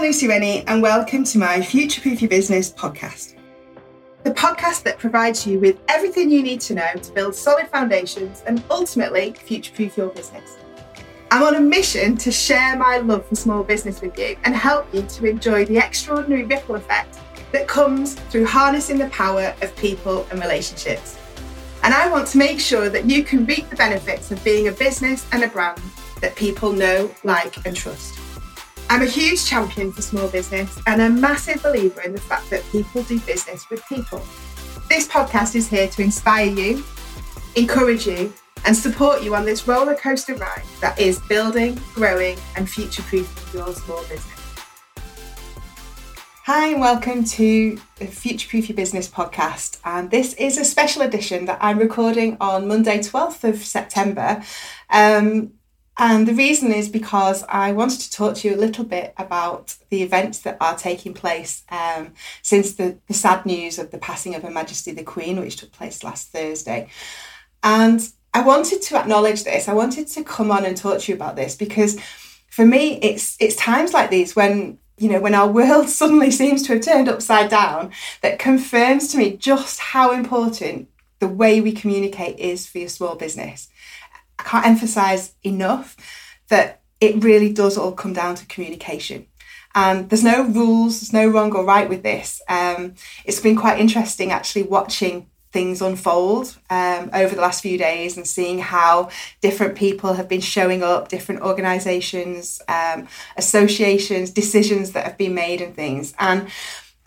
I'm Lucy Rennie, and welcome to my Future Proof Your Business podcast. The podcast that provides you with everything you need to know to build solid foundations and ultimately future proof your business. I'm on a mission to share my love for small business with you and help you to enjoy the extraordinary ripple effect that comes through harnessing the power of people and relationships. And I want to make sure that you can reap the benefits of being a business and a brand that people know, like, and trust. I'm a huge champion for small business and a massive believer in the fact that people do business with people. This podcast is here to inspire you, encourage you, and support you on this roller coaster ride that is building, growing, and future proofing your small business. Hi, and welcome to the Future Proof Your Business podcast. And this is a special edition that I'm recording on Monday, 12th of September. Um, and the reason is because I wanted to talk to you a little bit about the events that are taking place um, since the, the sad news of the passing of Her Majesty the Queen, which took place last Thursday. And I wanted to acknowledge this. I wanted to come on and talk to you about this because for me, it's it's times like these when you know when our world suddenly seems to have turned upside down that confirms to me just how important the way we communicate is for your small business I can't emphasize enough that it really does all come down to communication. And there's no rules, there's no wrong or right with this. Um, it's been quite interesting actually watching things unfold um, over the last few days and seeing how different people have been showing up, different organisations, um, associations, decisions that have been made, and things. And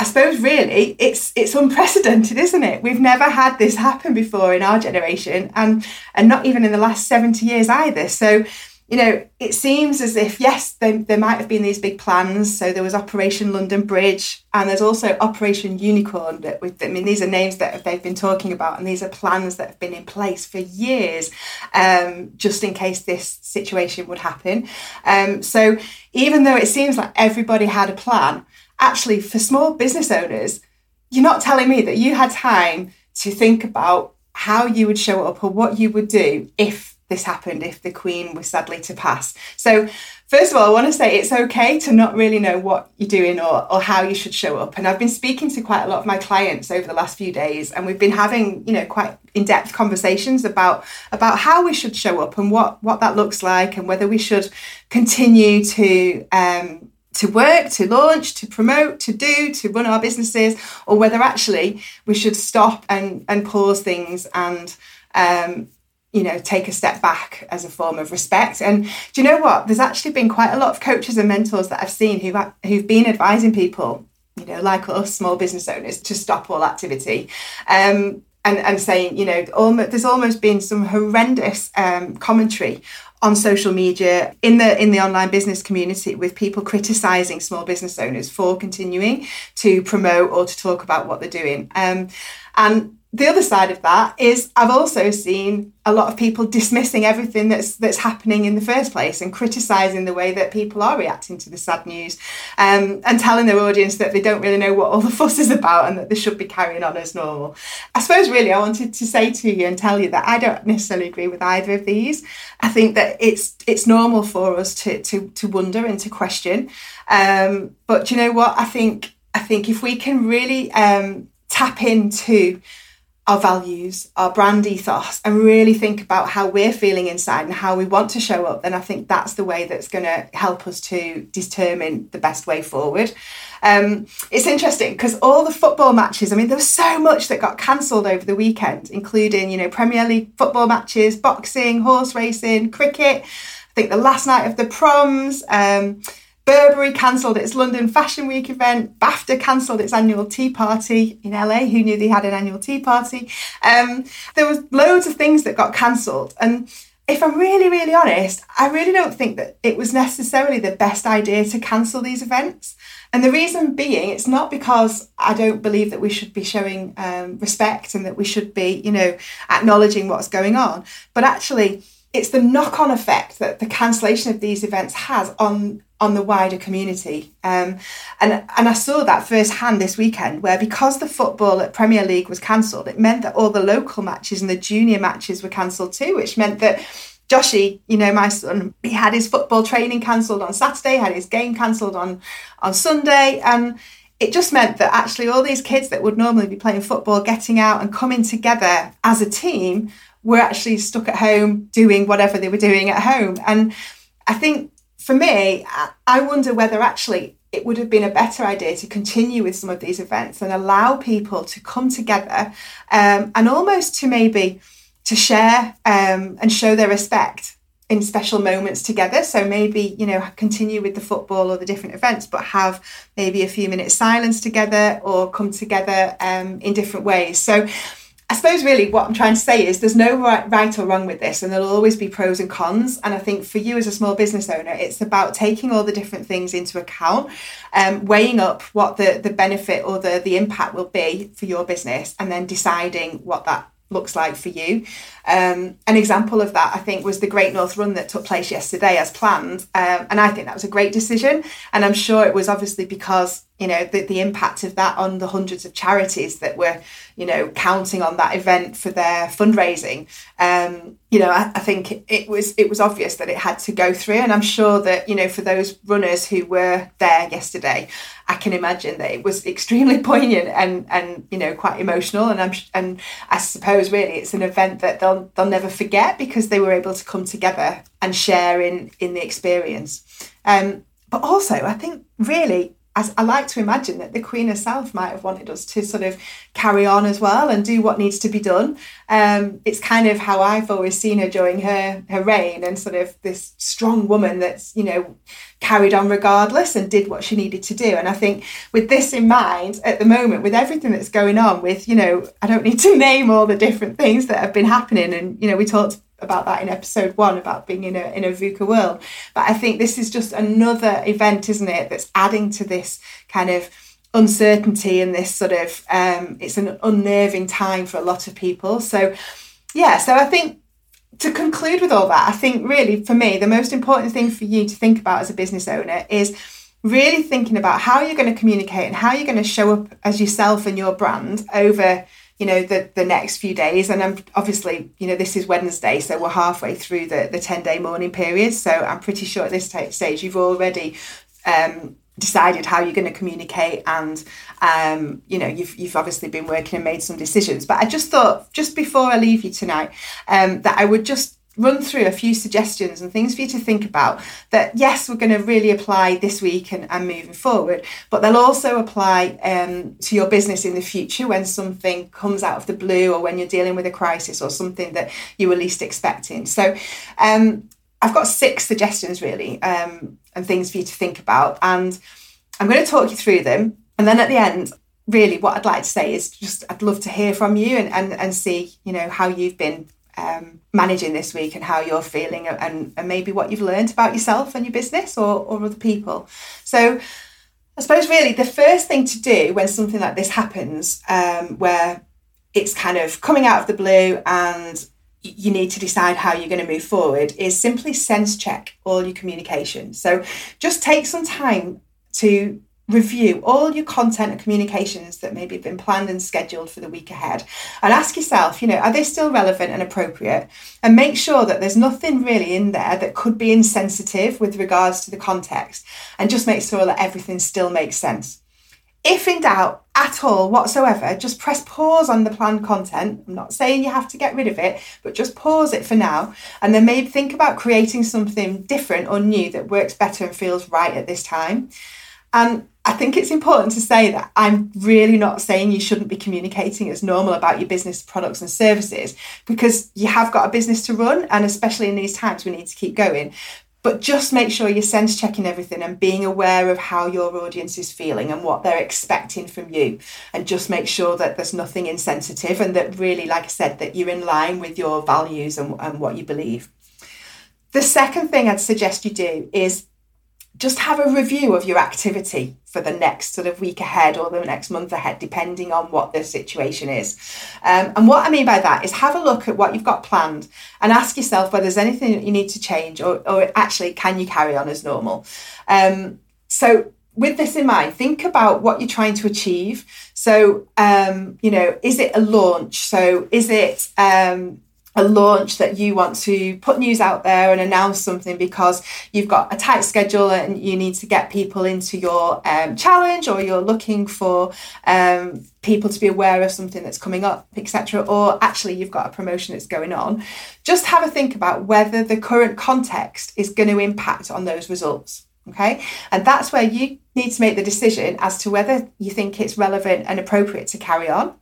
I suppose really it's it's unprecedented, isn't it? We've never had this happen before in our generation and and not even in the last 70 years either. So, you know, it seems as if yes, there, there might have been these big plans. So there was Operation London Bridge and there's also Operation Unicorn that with I mean these are names that they've been talking about and these are plans that have been in place for years um, just in case this situation would happen. Um, so even though it seems like everybody had a plan, actually, for small business owners, you're not telling me that you had time to think about how you would show up or what you would do if this happened, if the Queen was sadly to pass. So, first of all, I want to say it's okay to not really know what you're doing or, or how you should show up. And I've been speaking to quite a lot of my clients over the last few days, and we've been having, you know, quite in-depth conversations about about how we should show up and what what that looks like, and whether we should continue to um, to work, to launch, to promote, to do, to run our businesses, or whether actually we should stop and, and pause things and um, you know take a step back as a form of respect. And do you know what? There's actually been quite a lot of coaches and mentors that I've seen who who've been advising people, you know, like us small business owners, to stop all activity. Um, and, and saying, you know, almost, there's almost been some horrendous um, commentary on social media in the in the online business community with people criticizing small business owners for continuing to promote or to talk about what they're doing. Um, and the other side of that is I've also seen a lot of people dismissing everything that's that's happening in the first place and criticizing the way that people are reacting to the sad news um, and telling their audience that they don't really know what all the fuss is about and that they should be carrying on as normal. I suppose really I wanted to say to you and tell you that I don't necessarily agree with either of these. I think that it's it's normal for us to to to wonder and to question. Um, but you know what? I think I think if we can really um, tap into our values, our brand ethos, and really think about how we're feeling inside and how we want to show up, then I think that's the way that's going to help us to determine the best way forward. Um, it's interesting because all the football matches, I mean, there was so much that got cancelled over the weekend, including, you know, Premier League football matches, boxing, horse racing, cricket. I think the last night of the proms. Um, Burberry cancelled its London Fashion Week event. BAFTA cancelled its annual tea party in LA. Who knew they had an annual tea party? Um, there was loads of things that got cancelled. And if I'm really, really honest, I really don't think that it was necessarily the best idea to cancel these events. And the reason being, it's not because I don't believe that we should be showing um, respect and that we should be, you know, acknowledging what's going on, but actually, it's the knock-on effect that the cancellation of these events has on on the wider community. Um, and and I saw that firsthand this weekend, where because the football at Premier League was cancelled, it meant that all the local matches and the junior matches were cancelled too, which meant that Joshy, you know, my son, he had his football training cancelled on Saturday, had his game cancelled on on Sunday, and it just meant that actually all these kids that would normally be playing football, getting out and coming together as a team, were actually stuck at home doing whatever they were doing at home. And I think for me, I wonder whether actually it would have been a better idea to continue with some of these events and allow people to come together um, and almost to maybe to share um, and show their respect in special moments together. So maybe, you know, continue with the football or the different events, but have maybe a few minutes silence together or come together um, in different ways. So I suppose really what I'm trying to say is there's no right, right or wrong with this, and there'll always be pros and cons. And I think for you as a small business owner, it's about taking all the different things into account, um, weighing up what the, the benefit or the, the impact will be for your business, and then deciding what that looks like for you. Um, an example of that, I think, was the Great North Run that took place yesterday as planned. Um, and I think that was a great decision. And I'm sure it was obviously because, you know, the, the impact of that on the hundreds of charities that were, you know, counting on that event for their fundraising. Um, you know, I, I think it, was it was obvious that it had to go through. And I'm sure that, you know, for those runners who were there yesterday, I can imagine that it was extremely poignant and and you know quite emotional and I'm and I suppose really it's an event that they'll they'll never forget because they were able to come together and share in in the experience. Um, but also I think really as I like to imagine that the Queen herself might have wanted us to sort of carry on as well and do what needs to be done. Um, it's kind of how I've always seen her during her her reign and sort of this strong woman that's you know carried on regardless and did what she needed to do. And I think with this in mind at the moment, with everything that's going on, with you know I don't need to name all the different things that have been happening, and you know we talked about that in episode one about being in a in a VUCA world. But I think this is just another event, isn't it, that's adding to this kind of uncertainty and this sort of um, it's an unnerving time for a lot of people. So yeah, so I think to conclude with all that, I think really for me the most important thing for you to think about as a business owner is really thinking about how you're going to communicate and how you're going to show up as yourself and your brand over you know the the next few days. And i'm obviously you know this is wednesday so we're halfway through the the 10 day mourning period. So i'm pretty sure at this stage you've already um, decided how you're going to communicate and um, you know you've, you've obviously been working and made some decisions. But i just thought just before i leave you tonight um, that i would just run through a few suggestions and things for you to think about that yes we're going to really apply this week and, and moving forward but they'll also apply um, to your business in the future when something comes out of the blue or when you're dealing with a crisis or something that you were least expecting. So um, i've got six suggestions really um, and things for you to think about and i'm going to talk you through them and then at the end really what i'd like to say is just i'd love to hear from you and, and, and see you know how you've been um, managing this week and how you're feeling and, and maybe what you've learned about yourself and your business or, or other people. So, I suppose really the first thing to do when something like this happens, um, where it's kind of coming out of the blue and you need to decide how you're going to move forward, is simply sense check all your communication. So, just take some time to review all your content and communications that maybe have been planned and scheduled for the week ahead and ask yourself you know are they still relevant and appropriate? And make sure that there's nothing really in there that could be insensitive with regards to the context and just make sure that everything still makes sense. If in doubt at all whatsoever just press pause on the planned content. I'm not saying you have to get rid of it but just pause it for now and then maybe think about creating something different or new that works better and feels right at this time. And I think it's important to say that I'm really not saying you shouldn't be communicating as normal about your business products and services because you have got a business to run. And especially in these times, we need to keep going. But just make sure you're sense checking everything and being aware of how your audience is feeling and what they're expecting from you. And just make sure that there's nothing insensitive and that really, like I said, that you're in line with your values and, and what you believe. The second thing I'd suggest you do is just have a review of your activity for the next sort of week ahead or the next month ahead, depending on what the situation is. Um, and what I mean by that is have a look at what you've got planned and ask yourself whether there's anything that you need to change or, or actually can you carry on as normal. Um, so with this in mind, think about what you're trying to achieve. So, um, you know, is it a launch? So, is it um, a launch that you want to put news out there and announce something because you've got a tight schedule and you need to get people into your um, challenge or you're looking for um, people to be aware of something that's coming up etc or actually you've got a promotion that's going on. Just have a think about whether the current context is going to impact on those results okay? And that's where you need to make the decision as to whether you think it's relevant and appropriate to carry on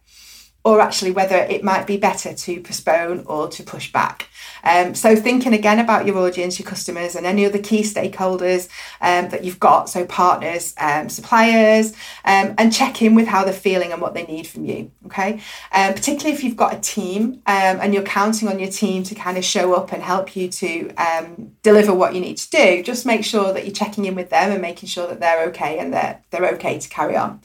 or actually whether it might be better to postpone or to push back. Um, so, thinking again about your audience, your customers, and any other key stakeholders um, that you've got, so partners, um, suppliers, um, and check in with how they're feeling and what they need from you. Okay, um, particularly if you've got a team um, and you're counting on your team to kind of show up and help you to deliver what you need to do, just make sure that you're checking in with them and making sure that they're okay and they're, they're okay to carry on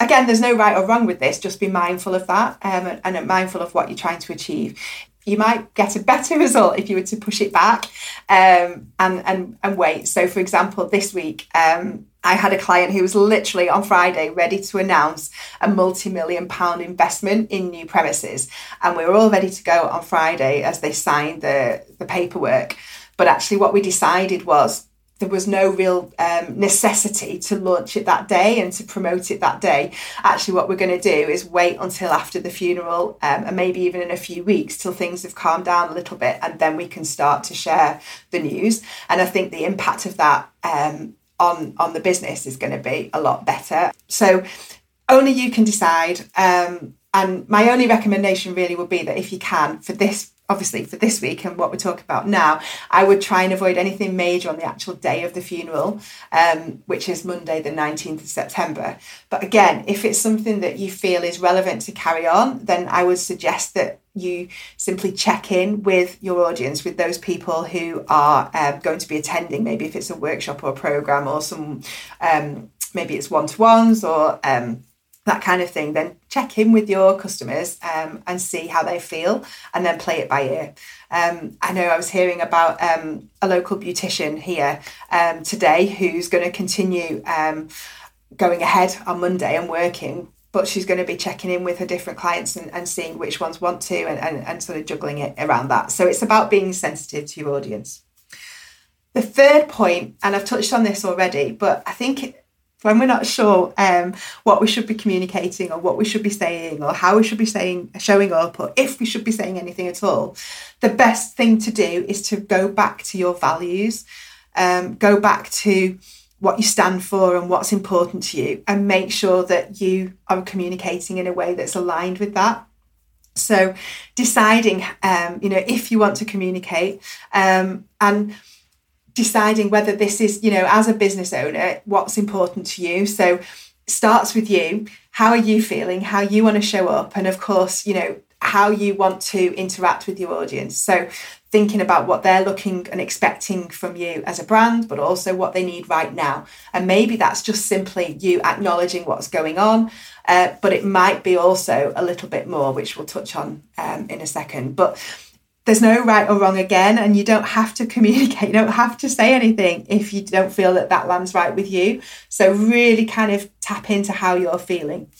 again, there's no right or wrong with this. Just be mindful of that um, and, mindful of what you're trying to achieve. You might get a better result if you were to push it back um, and, and, and wait. So, for example, this week, um, I had a client who was literally on Friday ready to announce a multi million pound investment in new premises. And we were all ready to go on Friday as they signed the, the paperwork. But actually, what we decided was there was no real um, necessity to launch it that day and to promote it that day. Actually, what we're going to do is wait until after the funeral um, and maybe even in a few weeks till things have calmed down a little bit and then we can start to share the news. And I think the impact of that um, on, on the business is going to be a lot better. So only you can decide. Um, and my only recommendation really would be that if you can, for this obviously for this week and what we're talking about now, I would try and avoid anything major on the actual day of the funeral, um, which is Monday, the 19th of September. But again, if it's something that you feel is relevant to carry on, then I would suggest that you simply check in with your audience, with those people who are um, going to be attending, maybe if it's a workshop or a program or some, um, maybe it's one to ones or um, that kind of thing, then check in with your customers um, and see how they feel and then play it by ear. Um, I know I was hearing about um, a local beautician here um, today who's going to continue um, going ahead on Monday and working. But she's going to be checking in with her different clients and, and seeing which ones want to and, and, and sort of juggling it around that. So it's about being sensitive to your audience. The third point, and I've touched on this already, but I think when we're not sure um, what we should be communicating or what we should be saying or how we should be saying showing up or if we should be saying anything at all the best thing to do is to go back to your values um, go back to what you stand for and what's important to you and make sure that you are communicating in a way that's aligned with that. So deciding um, you know if you want to communicate um, and deciding whether this is, you know, as a business owner, what's important to you. So starts with you. How are you feeling? How you want to show up? And of course, you know, how you want to interact with your audience. So thinking about what they're looking and expecting from you as a brand, but also what they need right now. And maybe that's just simply you acknowledging what's going on, uh, but it might be also a little bit more, which we'll touch on um, in a second. But there's no right or wrong again and you don't have to communicate you don't have to say anything if you don't feel that that lands right with you. So really kind of tap into how you're feeling.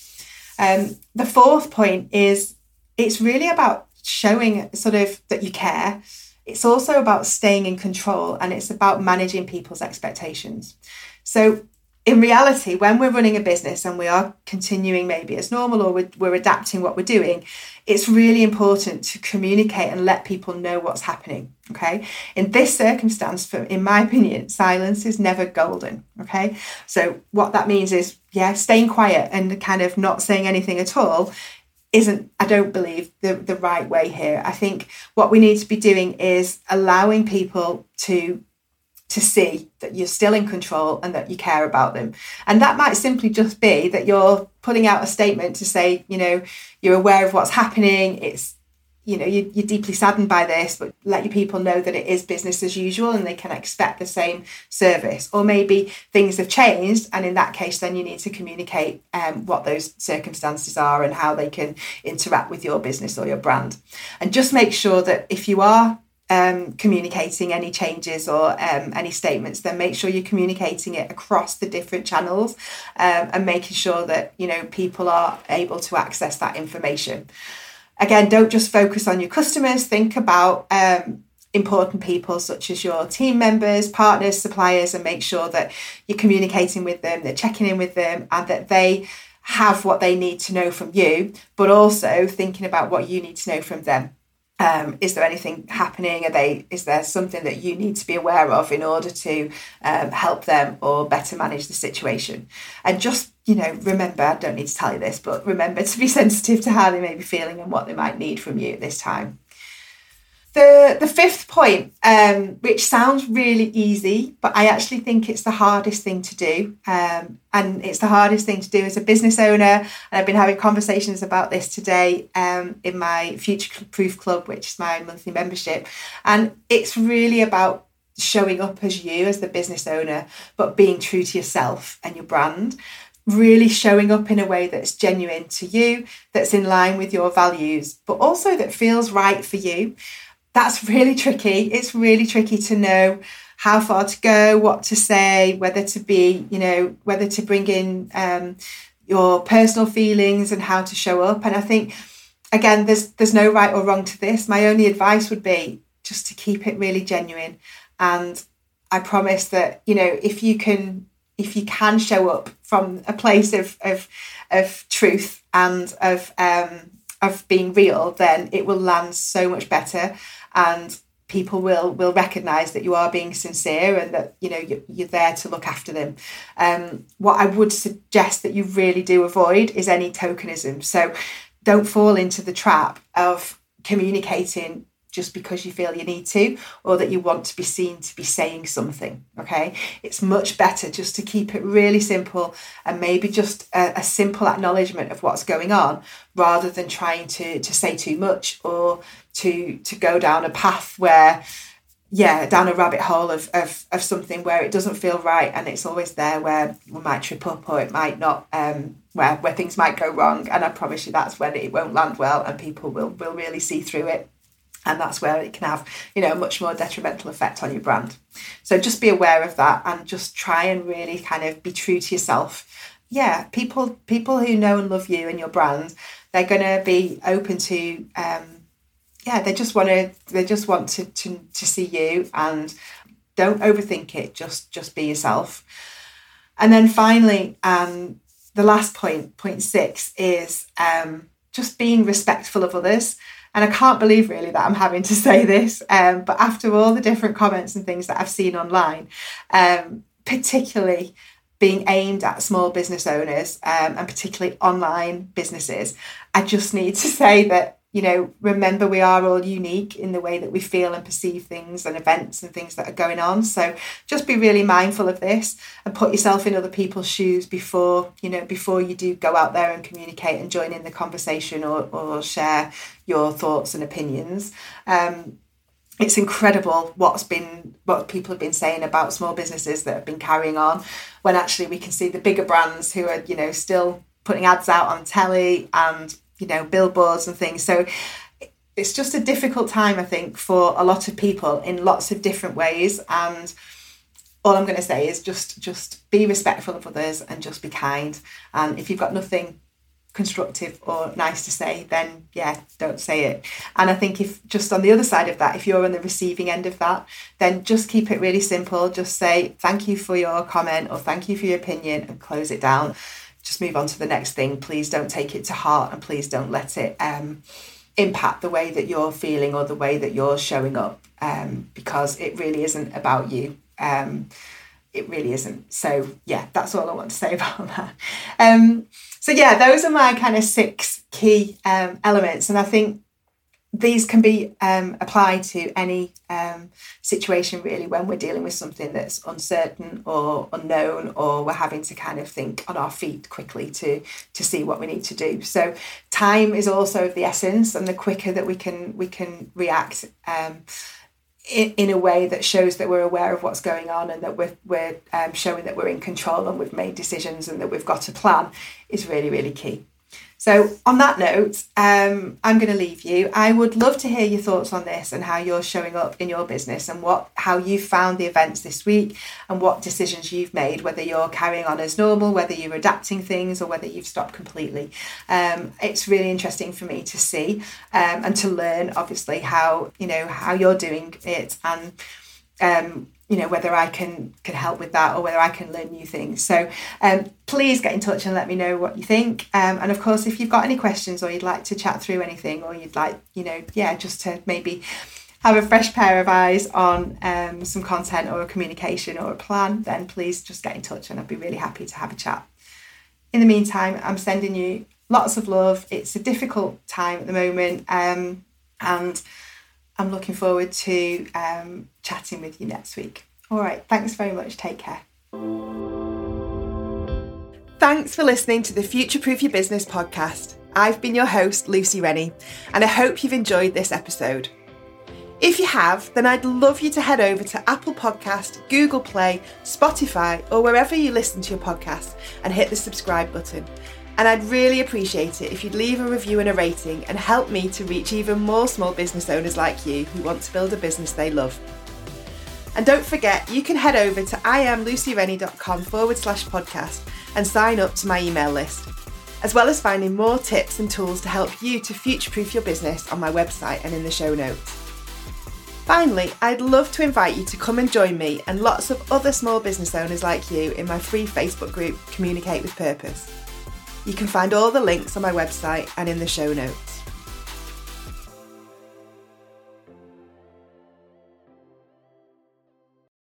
Um, the fourth point is it's really about showing sort of that you care. It's also about staying in control and it's about managing people's expectations. So in reality, when we're running a business and we are continuing maybe as normal or we're, we're, adapting what we're doing, it's really important to communicate and let people know what's happening. Okay. In this circumstance, for, in my opinion, silence is never golden. Okay. So, what that means is, yeah, staying quiet and kind of not saying anything at all isn't, I don't believe, the, the right way here. I think what we need to be doing is allowing people to to see that you're still in control and that you care about them. And that might simply just be that you're putting out a statement to say, you know, you're aware of what's happening. It's, you know, you, are deeply saddened by this, but let your people know that it is business as usual and they can expect the same service. Or maybe things have changed, and in that case, then you need to communicate um, what those circumstances are and how they can interact with your business or your brand. And just make sure that if you are um, communicating any changes or um, any statements, then make sure you're communicating it across the different channels um, and making sure that you know people are able to access that information. again, don't just focus on your customers, think about um, important people such as your team members, partners, suppliers, and make sure that you're communicating with them, they're checking in with them, and that they have what they need to know from you, but also thinking about what you need to know from them. Um, is there anything happening? Are they? Is there something that you need to be aware of in order to um, help them or better manage the situation? And just you know, remember. I don't need to tell you this, but remember to be sensitive to how they may be feeling and what they might need from you at this time. The the fifth point, um, which sounds really easy, but I actually think it's the hardest thing to do, um, and it's the hardest thing to do as a business owner. And I've been having conversations about this today um, in my Future Proof Club, which is my monthly membership, and it's really about showing up as you as the business owner, but being true to yourself and your brand really showing up in a way that's genuine to you, that's in line with your values, but also that feels right for you that's really tricky. It's really tricky to know how far to go, what to say, whether to be, you know, whether to bring in um, your personal feelings and how to show up. And I think, again, there's there's no right or wrong to this. My only advice would be just to keep it really genuine. And I promise that you know if you can if you can show up from a place of of of truth and of um, of being real, then it will land so much better and people will will recognize that you are being sincere and that you know you're, there to look after them. Um, what i would suggest that you really do avoid is any tokenism. So don't fall into the trap of communicating just because you feel you need to or that you want to be seen to be saying something okay? It's much better just to keep it really simple and maybe just a, a, simple acknowledgement of what's going on rather than trying to to say too much or to to go down a path where yeah down a rabbit hole of, of of something where it doesn't feel right and it's always there where we might trip up or it might not um where where things might go wrong. And i promise you that's when it won't land well and people will will really see through it and that's where it can have you know a much more detrimental effect on your brand. So just be aware of that and just try and really kind of be true to yourself. Yeah people people who know and love you and your brand they're going to be open to um yeah they just want to they just want to, to to see you and don't overthink it just just be yourself. And then finally um the last point point six is um just being respectful of others and I can't believe really that I'm having to say this, um, but after all the different comments and things that I've seen online, um, particularly being aimed at small business owners um, and particularly online businesses, I just need to say that you know, remember we are all unique in the way that we feel and perceive things and events and things that are going on. So just be really mindful of this and put yourself in other people's shoes before, you know, before you do go out there and communicate and join in the conversation or, or share your thoughts and opinions. Um, it's incredible what's been what people have been saying about small businesses that have been carrying on when actually we can see the bigger brands who are, you know, still putting ads out on telly and you know, billboards and things. So it's just a difficult time, I think, for a lot of people in lots of different ways. And all I'm going to say is just just be respectful of others and just be kind. And if you've got nothing constructive or nice to say, then yeah, don't say it. And I think if just on the other side of that, if you're on the receiving end of that, then just keep it really simple. Just say thank you for your comment or thank you for your opinion and close it down just move on to the next thing. Please don't take it to heart and please don't let it um, impact the way that you're feeling or the way that you're showing up um, because it really isn't about you. Um, it really isn't. So, yeah, that's all I want to say about that. Um, so, yeah, those are my kind of six key um, elements. And I think these can be um, applied to any um, situation really when we're dealing with something that's uncertain or unknown or we're having to kind of think on our feet quickly to to see what we need to do. So time is also of the essence and the quicker that we can we can react um, in, in a way that shows that we're aware of what's going on and that we're, we're um, showing that we're in control and we've made decisions and that we've got a plan is really really key So, on that note, um, I'm going to leave you. I would love to hear your thoughts on this and how you're showing up in your business and what how you found the events this week and what decisions you've made. Whether you're carrying on as normal, whether you're adapting things, or whether you've stopped completely. Um, it's really interesting for me to see um, and to learn, obviously, how you know how you're doing it and um, you know whether I can can help with that or whether I can learn new things. So um, please get in touch and let me know what you think. Um, and of course, if you've got any questions or you'd like to chat through anything or you'd like you know yeah just to maybe have a fresh pair of eyes on um, some content or a communication or a plan, then please just get in touch and I'd be really happy to have a chat. In the meantime, I'm sending you lots of love. It's a difficult time at the moment, um, and I'm looking forward to um, chatting with you next week. All right, thanks very much. Take care. Thanks for listening to the Future Proof Your Business podcast. I've been your host, Lucy Rennie, and I hope you've enjoyed this episode. If you have, then I'd love you to head over to Apple Podcast, Google Play, Spotify, or wherever you listen to your podcast and hit the subscribe button and I'd really appreciate it if you'd leave a review and a rating and help me to reach even more small business owners like you who want to build a business they love. And don't forget, you can head over to iamlucyrennie.com forward slash podcast and sign up to my email list, as well as finding more tips and tools to help you to future proof your business on my website and in the show notes. Finally, I'd love to invite you to come and join me and lots of other small business owners like you in my free Facebook group, Communicate with Purpose. You can find all the links on my website and in the show notes.